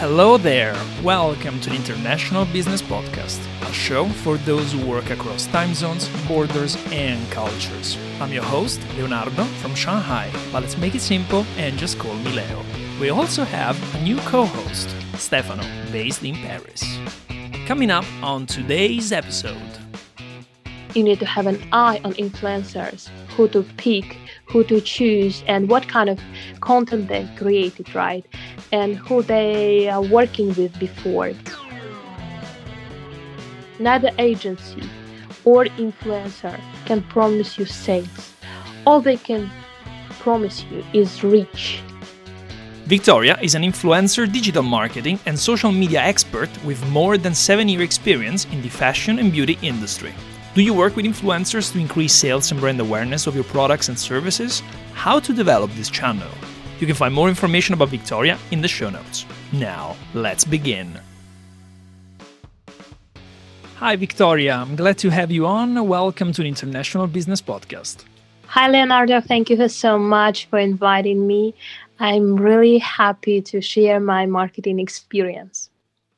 Hello there! Welcome to the International Business Podcast, a show for those who work across time zones, borders, and cultures. I'm your host, Leonardo from Shanghai, but let's make it simple and just call me Leo. We also have a new co host, Stefano, based in Paris. Coming up on today's episode. You need to have an eye on influencers, who to pick, who to choose, and what kind of content they created, right? And who they are working with before. Neither agency or influencer can promise you sales. All they can promise you is reach. Victoria is an influencer, digital marketing, and social media expert with more than seven year experience in the fashion and beauty industry. Do you work with influencers to increase sales and brand awareness of your products and services? How to develop this channel? You can find more information about Victoria in the show notes. Now, let's begin. Hi, Victoria. I'm glad to have you on. Welcome to the International Business Podcast. Hi, Leonardo. Thank you so much for inviting me. I'm really happy to share my marketing experience.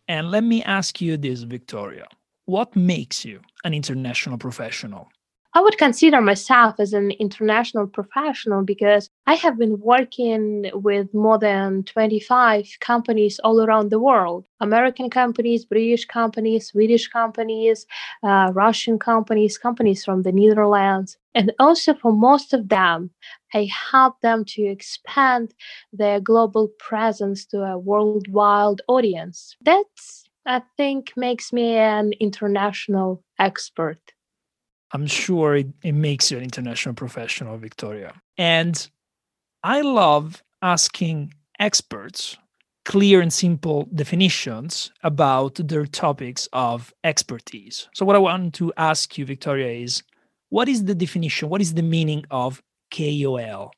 And let me ask you this, Victoria. What makes you an international professional? I would consider myself as an international professional because I have been working with more than 25 companies all around the world American companies, British companies, Swedish companies, uh, Russian companies, companies from the Netherlands. And also, for most of them, I help them to expand their global presence to a worldwide audience. That's, I think, makes me an international expert. I'm sure it, it makes you an international professional, Victoria. And I love asking experts clear and simple definitions about their topics of expertise. So, what I want to ask you, Victoria, is what is the definition? What is the meaning of KOL?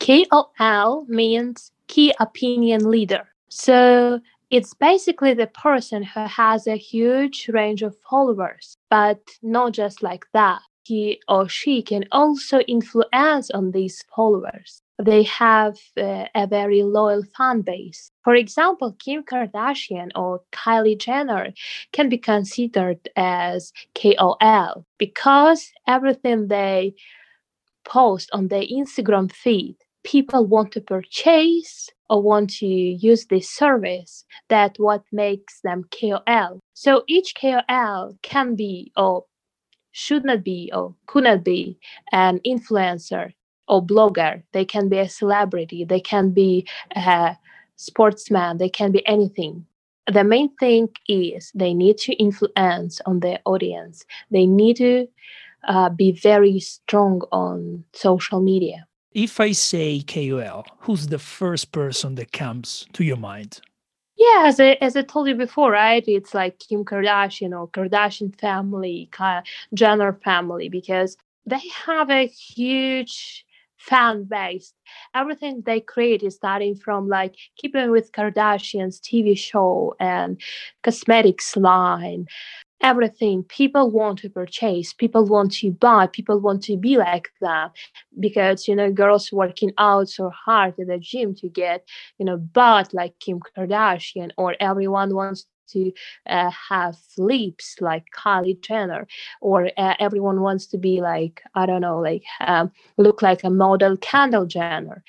KOL means key opinion leader. So, it's basically the person who has a huge range of followers, but not just like that. He or she can also influence on these followers. They have uh, a very loyal fan base. For example, Kim Kardashian or Kylie Jenner can be considered as KOL because everything they post on their Instagram feed, people want to purchase or want to use this service that what makes them KOL. So each KOL can be or should not be or could not be an influencer or blogger. They can be a celebrity. They can be a sportsman. They can be anything. The main thing is they need to influence on their audience. They need to uh, be very strong on social media if I say KOL, who's the first person that comes to your mind? Yeah, as I, as I told you before, right? It's like Kim Kardashian or Kardashian family, Jenner family, because they have a huge fan base. Everything they create is starting from like keeping with Kardashian's TV show and cosmetics line, everything. People want to purchase. People want to buy. People want to be like that because you know girls working out so hard at the gym to get you know butt like kim kardashian or everyone wants to uh, have lips like Kylie Jenner, or uh, everyone wants to be like I don't know, like um, look like a model Kendall Jenner.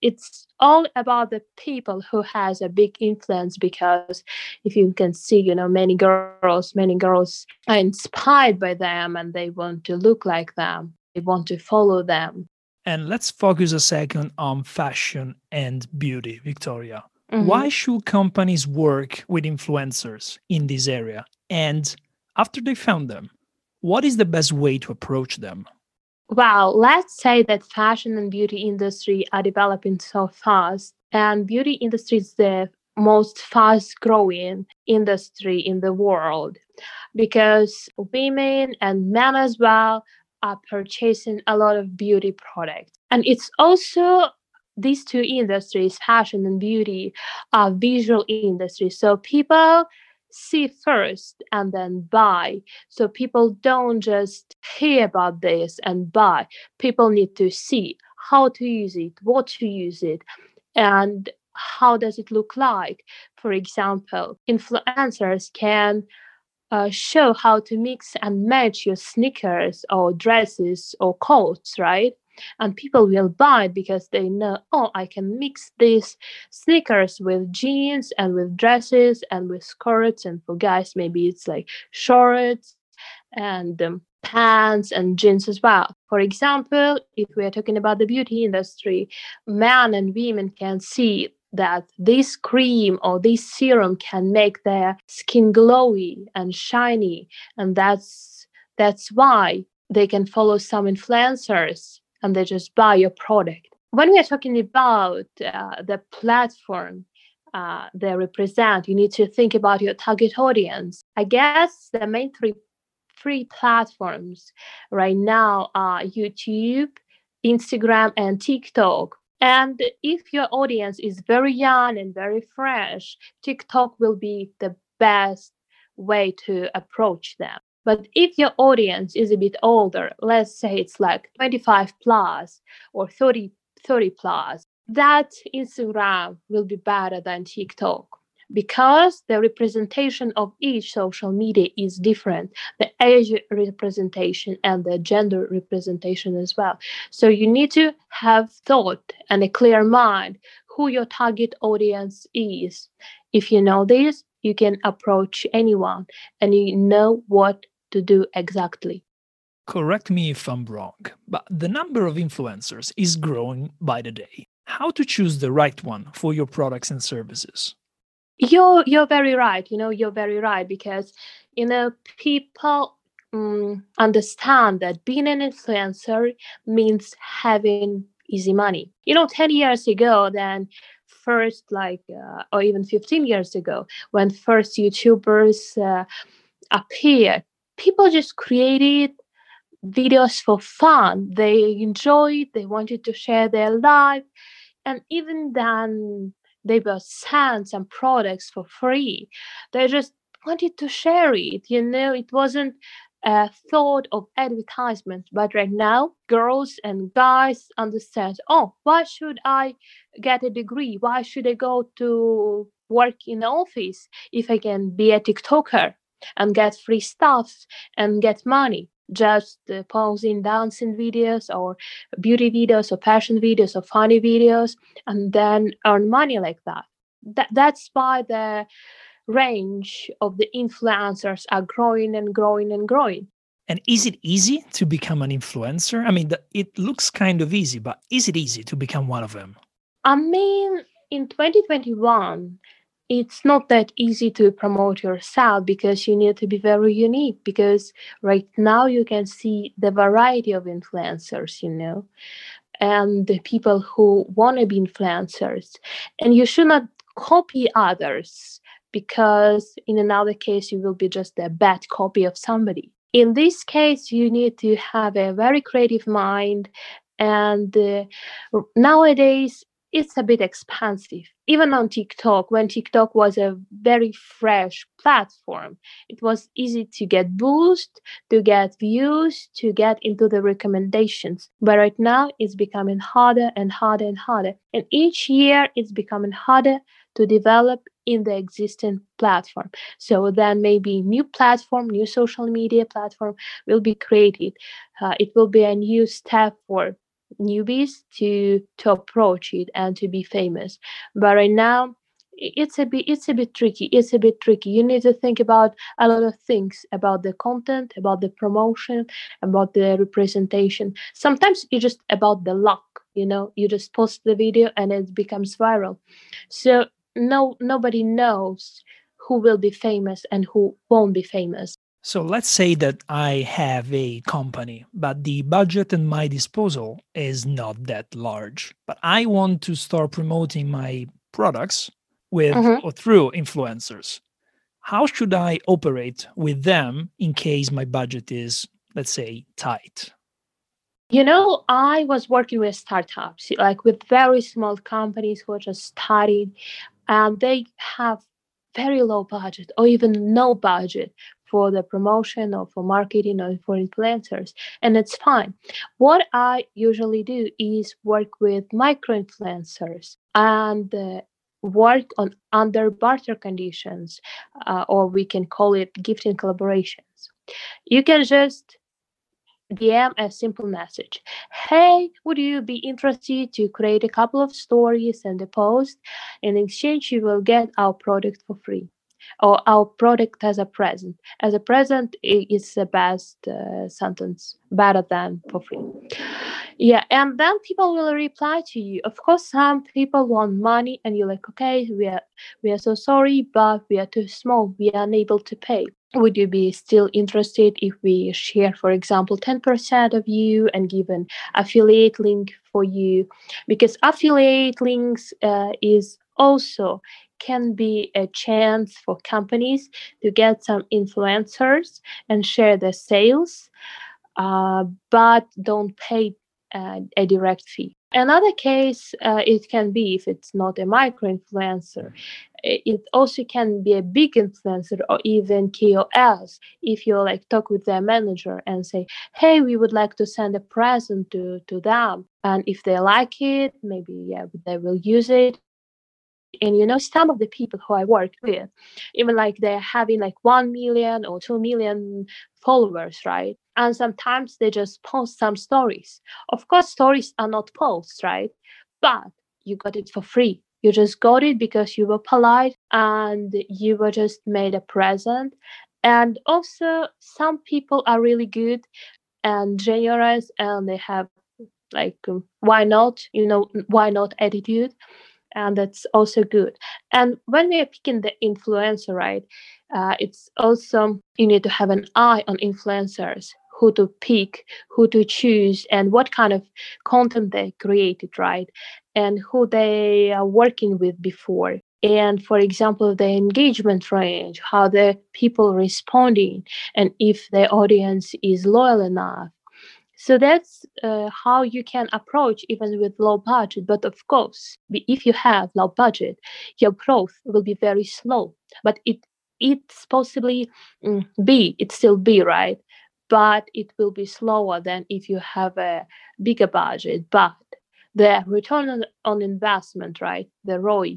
It's all about the people who has a big influence because if you can see, you know, many girls, many girls are inspired by them and they want to look like them. They want to follow them. And let's focus a second on fashion and beauty, Victoria. Mm-hmm. Why should companies work with influencers in this area? And after they found them, what is the best way to approach them? Well, let's say that fashion and beauty industry are developing so fast, and beauty industry is the most fast growing industry in the world because women and men as well are purchasing a lot of beauty products. And it's also these two industries, fashion and beauty, are visual industries. So people see first and then buy. So people don't just hear about this and buy. People need to see how to use it, what to use it. And how does it look like? For example, influencers can uh, show how to mix and match your sneakers or dresses or coats, right? And people will buy it because they know, oh, I can mix these sneakers with jeans and with dresses and with skirts. And for guys, maybe it's like shorts and um, pants and jeans as well. For example, if we are talking about the beauty industry, men and women can see that this cream or this serum can make their skin glowy and shiny and that's that's why they can follow some influencers and they just buy your product. When we are talking about uh, the platform uh, they represent you need to think about your target audience. I guess the main three free platforms right now are youtube instagram and tiktok. And if your audience is very young and very fresh, TikTok will be the best way to approach them. But if your audience is a bit older, let's say it's like 25 plus or 30, 30 plus, that Instagram will be better than TikTok because the representation of each social media is different the age representation and the gender representation as well. So you need to have thought and a clear mind who your target audience is. If you know this you can approach anyone and you know what to do exactly. Correct me if i'm wrong but the number of influencers is growing by the day. How to choose the right one for your products and services? You're you're very right you know you're very right because you know people um, understand that being an influencer means having easy money. You know 10 years ago then first like uh, or even 15 years ago when first youtubers uh, appeared people just created videos for fun they enjoyed they wanted to share their life and even then they will send some products for free. They just wanted to share it. You know, it wasn't a thought of advertisement. But right now, girls and guys understand. Oh, why should I get a degree? Why should I go to work in the office if I can be a TikToker and get free stuff and get money? just uh, posing dancing videos or beauty videos or fashion videos or funny videos and then earn money like that. that that's why the range of the influencers are growing and growing and growing and is it easy to become an influencer i mean the, it looks kind of easy but is it easy to become one of them i mean in 2021 it's not that easy to promote yourself because you need to be very unique because right now you can see the variety of influencers you know and the people who want to be influencers and you should not copy others because in another case you will be just a bad copy of somebody in this case you need to have a very creative mind and uh, nowadays it's a bit expensive. Even on TikTok, when TikTok was a very fresh platform, it was easy to get boost, to get views, to get into the recommendations. But right now, it's becoming harder and harder and harder. And each year, it's becoming harder to develop in the existing platform. So then maybe new platform, new social media platform will be created. Uh, it will be a new step for newbies to to approach it and to be famous. But right now it's a bit it's a bit tricky it's a bit tricky. You need to think about a lot of things about the content about the promotion about the representation. Sometimes it's just about the luck you know? You just post the video and it becomes viral. So no nobody knows who will be famous and who won't be famous so let's say that I have a company, but the budget at my disposal is not that large. But I want to start promoting my products with mm-hmm. or through influencers. How should I operate with them in case my budget is, let's say, tight? You know, I was working with startups, like with very small companies who are just starting, and they have very low budget or even no budget for the promotion or for marketing or for influencers and it's fine what i usually do is work with micro influencers and uh, work on under barter conditions, uh, or we can call it gifting collaborations. You can just DM a simple message. Hey, would you be interested to create a couple of stories and a post? In exchange, you will get our product for free or our product as a present. As a present is the best uh, sentence, better than for free. Yeah, and then people will reply to you. Of course, some people want money, and you're like, okay, we are we are so sorry, but we are too small. We are unable to pay would you be still interested if we share for example 10% of you and give an affiliate link for you because affiliate links uh, is also can be a chance for companies to get some influencers and share their sales uh, but don't pay uh, a direct fee. Another case uh, it can be if it's not a micro influencer, it also can be a big influencer or even KOLs. If you like talk with their manager and say, "Hey, we would like to send a present to to them," and if they like it, maybe yeah, they will use it and you know some of the people who i worked with even like they're having like 1 million or 2 million followers right? And sometimes they just post some stories. Of course stories are not posts right? But you got it for free. You just got it because you were polite and you were just made a present. And also some people are really good and generous and they have like why not you know why not attitude and that's also good. And when we are picking the influencer right uh, it's also you need to have an eye on influencers who to pick who to choose and what kind of content they created right and who they are working with before. And for example the engagement range how the people responding and if the audience is loyal enough so that's uh, how you can approach even with low budget. But of course, if you have low budget, your growth will be very slow. But it it's possibly mm, B, it still be right? But it will be slower than if you have a bigger budget. But the return on, on investment, right? The ROI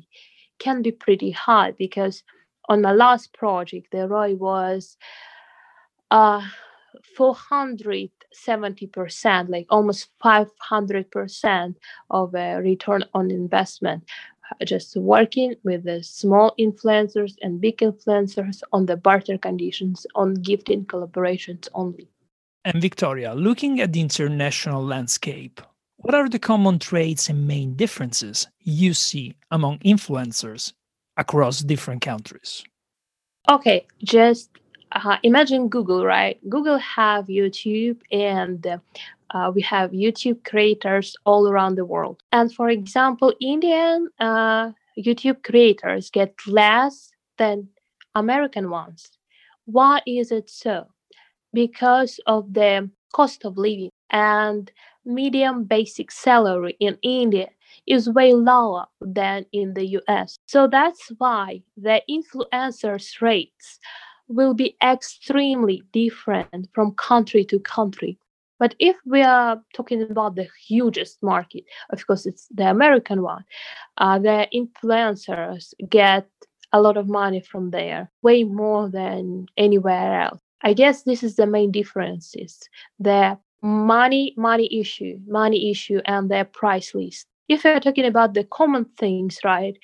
can be pretty high because on my last project, the ROI was uh, 400 70%, like almost 500% of a return on investment. Uh, just working with the small influencers and big influencers on the barter conditions, on gifting collaborations only. And Victoria, looking at the international landscape, what are the common traits and main differences you see among influencers across different countries? Okay, just uh, imagine Google, right? Google have YouTube and uh, we have YouTube creators all around the world. And for example, Indian uh, YouTube creators get less than American ones. Why is it so? Because of the cost of living and medium basic salary in India is way lower than in the US. So that's why the influencers rates will be extremely different from country to country. But if we are talking about the hugest market, of course, it's the American one, uh, the influencers get a lot of money from there, way more than anywhere else. I guess this is the main differences: the money money issue, money issue and their price list. If we're talking about the common things, right?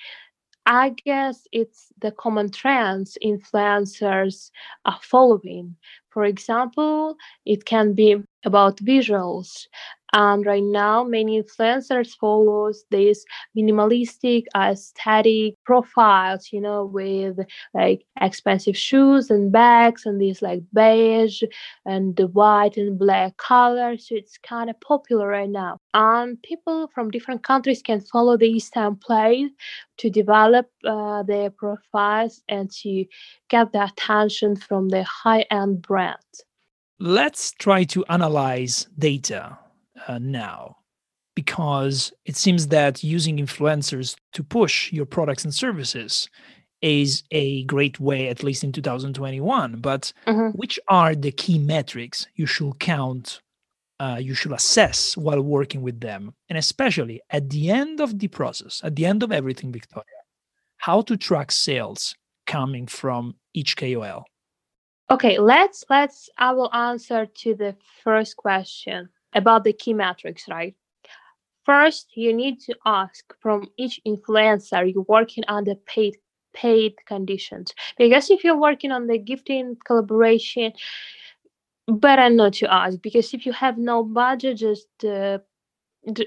I guess it's the common trends influencers are following. For example, it can be about visuals and right now many influencers follows these minimalistic aesthetic profiles you know with like expensive shoes and bags and these like beige and the white and black colors. So it's kind of popular right now. And people from different countries can follow these templates to develop uh, their profiles and to get the attention from the high-end brands. Let's try to analyze data uh, now because it seems that using influencers to push your products and services is a great way at least in 2021 but mm-hmm. which are the key metrics you should count uh, you should assess while working with them and especially at the end of the process at the end of everything victoria how to track sales coming from each KOL. Okay, let's let's I will answer to the first question about the key metrics, right? First, you need to ask from each influencer you're working under paid paid conditions. Because if you're working on the gifting collaboration better not to ask because if you have no budget just uh,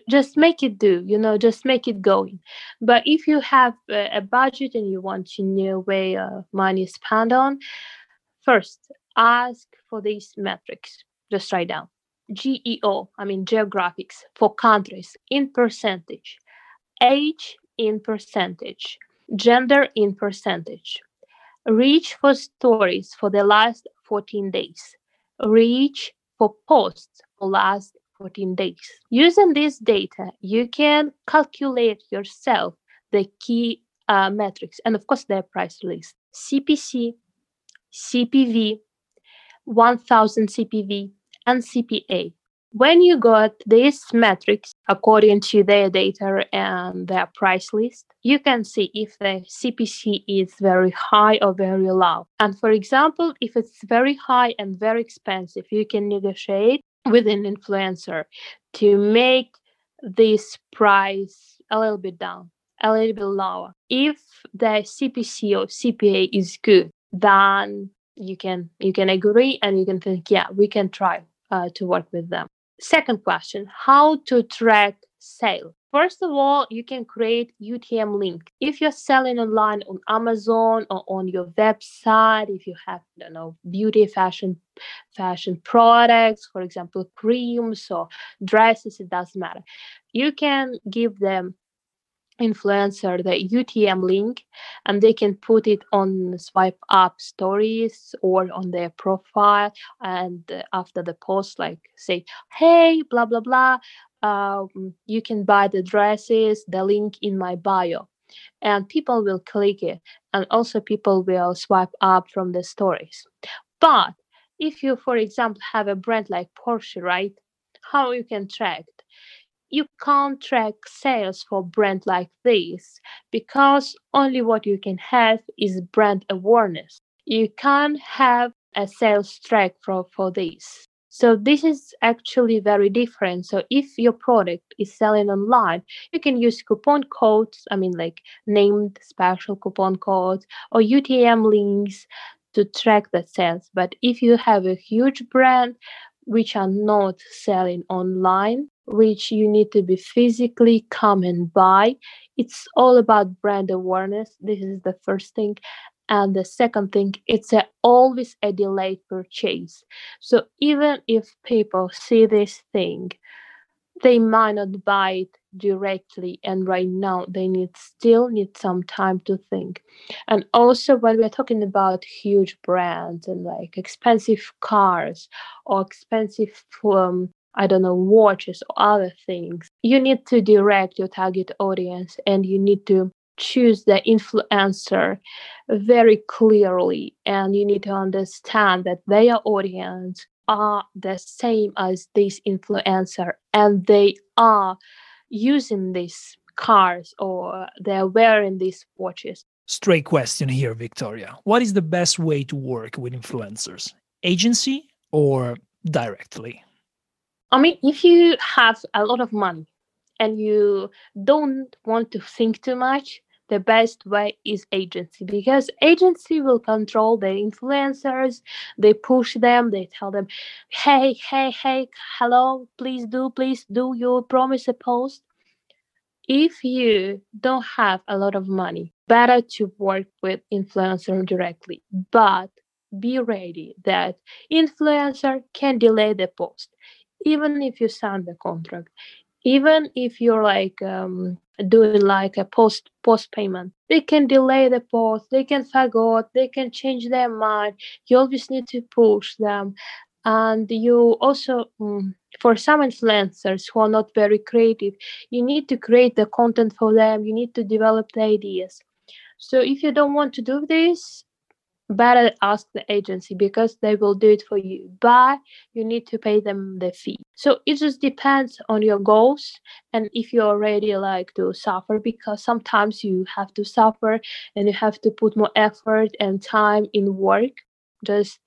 just make it do you know just make it going. But if you have a, budget and you want to know where money is spent on first ask for these metrics. Just write down geo i mean geographics for countries in percentage. Age in percentage. Gender in percentage. Reach for stories for the last 14 days. Reach for posts for last 14 days. Using this data, you can calculate yourself the key uh, metrics and, of course, their price list. CPC, CPV, 1000 CPV, and CPA. When you got these metrics according to their data and their price list, you can see if the CPC is very high or very low. And for example, if it's very high and very expensive, you can negotiate with an influencer to make this price a little bit down, a little bit lower. If the CPC or CPA is good, then you can you can agree and you can think, yeah, we can try uh, to work with them. Second question How to track sale? First of all, you can create UTM link. If you're selling online on Amazon or on your website, if you have, I don't know, beauty fashion fashion products, for example, creams or dresses, it doesn't matter. You can give them influencer the UTM link and they can put it on swipe up stories or on their profile and uh, after the post like say hey blah blah blah um, you can buy the dresses the link in my bio and people will click it and also people will swipe up from the stories. But if you for example have a brand like porsche right how you can track you can't track sales for brand like this because only what you can have is brand awareness. You can't have a sales track for, for this. So this is actually very different. So if your product is selling online, you can use coupon codes, I mean like named special coupon codes or UTM links to track the sales. But if you have a huge brand which are not selling online, which you need to be physically come and buy. It's all about brand awareness. This is the first thing. And the second thing, it's a, always a delayed purchase. So even if people see this thing, they might not buy it directly and right now they need still need some time to think and also when we're talking about huge brands and like expensive cars or expensive um, I don't know, watches or other things. You need to direct your target audience and you need to choose the influencer very clearly. And you need to understand that their audience are the same as this influencer and they are using these cars or they're wearing these watches. Straight question here, Victoria. What is the best way to work with influencers? Agency or directly? I mean, if you have a lot of money and you don't want to think too much, the best way is agency because agency will control the influencers they push them they tell them hey hey hey hello please do please do you promise a post. If you don't have a lot of money better to work with influencer directly but be ready that influencer can delay the post even if you sign the contract even if you're like um, doing like a post post payment they can delay the post they can forget they can change their mind you always need to push them. And you also um, for some influencers who are not very creative you need to create the content for them you need to develop the ideas. So if you don't want to do this better ask the agency because they will do it for you but you need to pay them the fee So it just depends on your goals and if you're ready like to suffer because sometimes you have to suffer and you have to put more effort and time in work. Just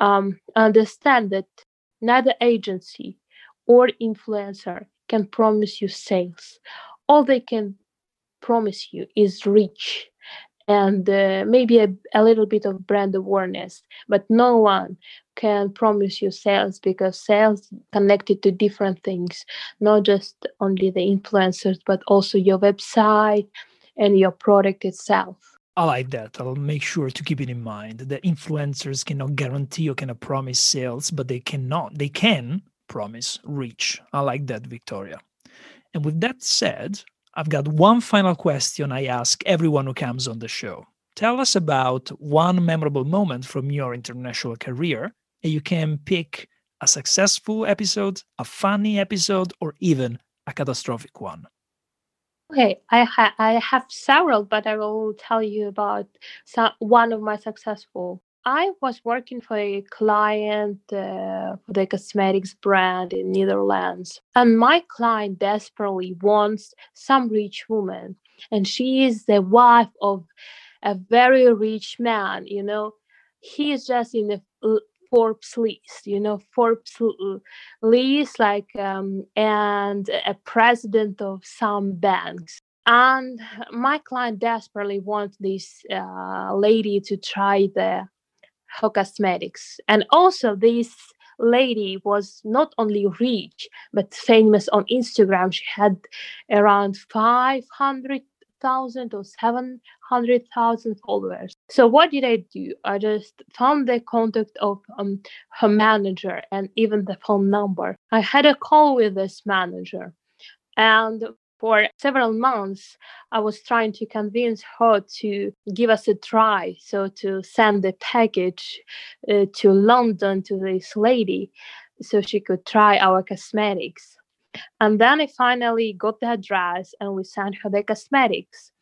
um, understand that neither agency or influencer can promise you sales. All they can promise you is reach and uh, maybe a, a little bit of brand awareness but no one can promise you sales because sales connected to different things not just only the influencers but also your website and your product itself I like that. I'll make sure to keep it in mind. The influencers cannot guarantee or cannot promise sales, but they cannot, they can promise reach. I like that, Victoria. And with that said, I've got one final question I ask everyone who comes on the show. Tell us about one memorable moment from your international career, and you can pick a successful episode, a funny episode, or even a catastrophic one. Okay, I ha- I have several, but I will tell you about one of my successful. I was working for a client uh, for the cosmetics brand in Netherlands, and my client desperately wants some rich woman, and she is the wife of a very rich man. You know, he is just in the Forbes list, you know, Forbes list, like, um, and a president of some banks. And my client desperately wants this uh, lady to try the her cosmetics. And also, this lady was not only rich but famous on Instagram. She had around 500,000 or 700,000 followers. So, what did I do? I just found the contact of um, her manager and even the phone number. I had a call with this manager. And for several months, I was trying to convince her to give us a try. So, to send the package uh, to London to this lady so she could try our cosmetics. And then I finally got the address and we sent her the cosmetics.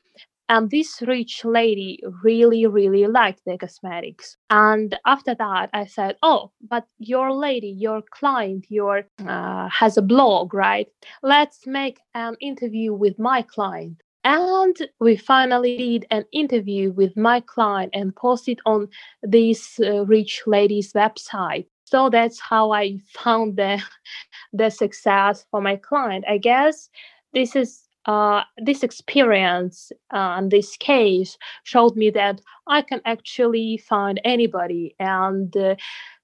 And this rich lady really, really liked the cosmetics. And after that, I said, "Oh, but your lady, your client, your uh, has a blog, right? Let's make an interview with my client." And we finally did an interview with my client and posted on this uh, rich lady's website. So that's how I found the the success for my client. I guess this is uh, this experience uh, and this case showed me that I can actually find anybody, and uh,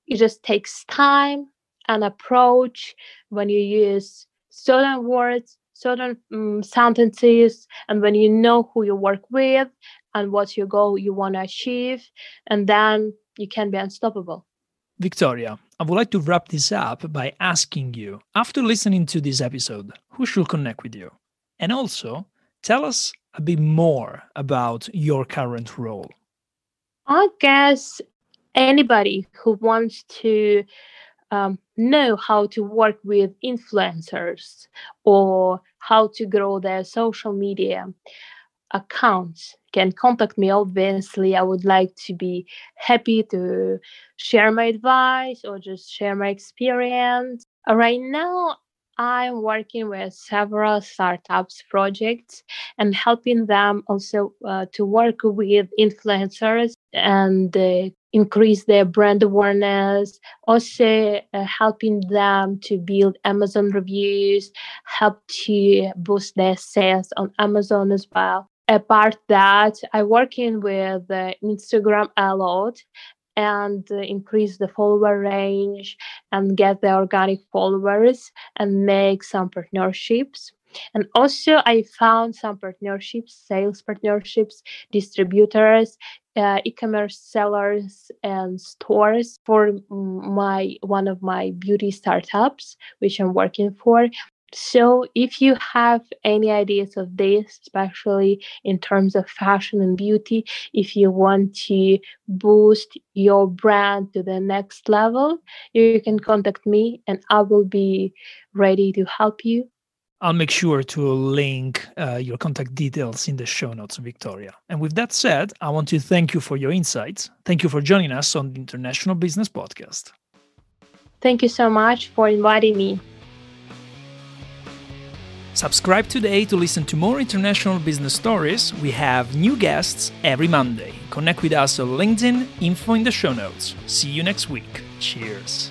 it just takes time and approach when you use certain words, certain um, sentences, and when you know who you work with and what your goal you want to achieve, and then you can be unstoppable. Victoria, I would like to wrap this up by asking you after listening to this episode, who should connect with you? And also, tell us a bit more about your current role. I guess anybody who wants to um, know how to work with influencers or how to grow their social media accounts can contact me obviously i would like to be happy to share my advice or just share my experience right now I'm working with several startups projects and helping them also uh, to work with influencers and uh, increase their brand awareness, also uh, helping them to build Amazon reviews, help to boost their sales on Amazon as well. Apart that, I working with uh, Instagram a lot and increase the follower range and get the organic followers and make some partnerships. And also i found some partnerships sales partnerships distributors uh, e-commerce sellers and stores for my one of my beauty startups which i'm working for so, if you have any ideas of this, especially in terms of fashion and beauty, if you want to boost your brand to the next level, you can contact me and I will be ready to help you. I'll make sure to link uh, your contact details in the show notes, Victoria. And with that said, I want to thank you for your insights. Thank you for joining us on the International Business Podcast. Thank you so much for inviting me. Subscribe today to listen to more international business stories. We have new guests every Monday. Connect with us on LinkedIn, info in the show notes. See you next week. Cheers.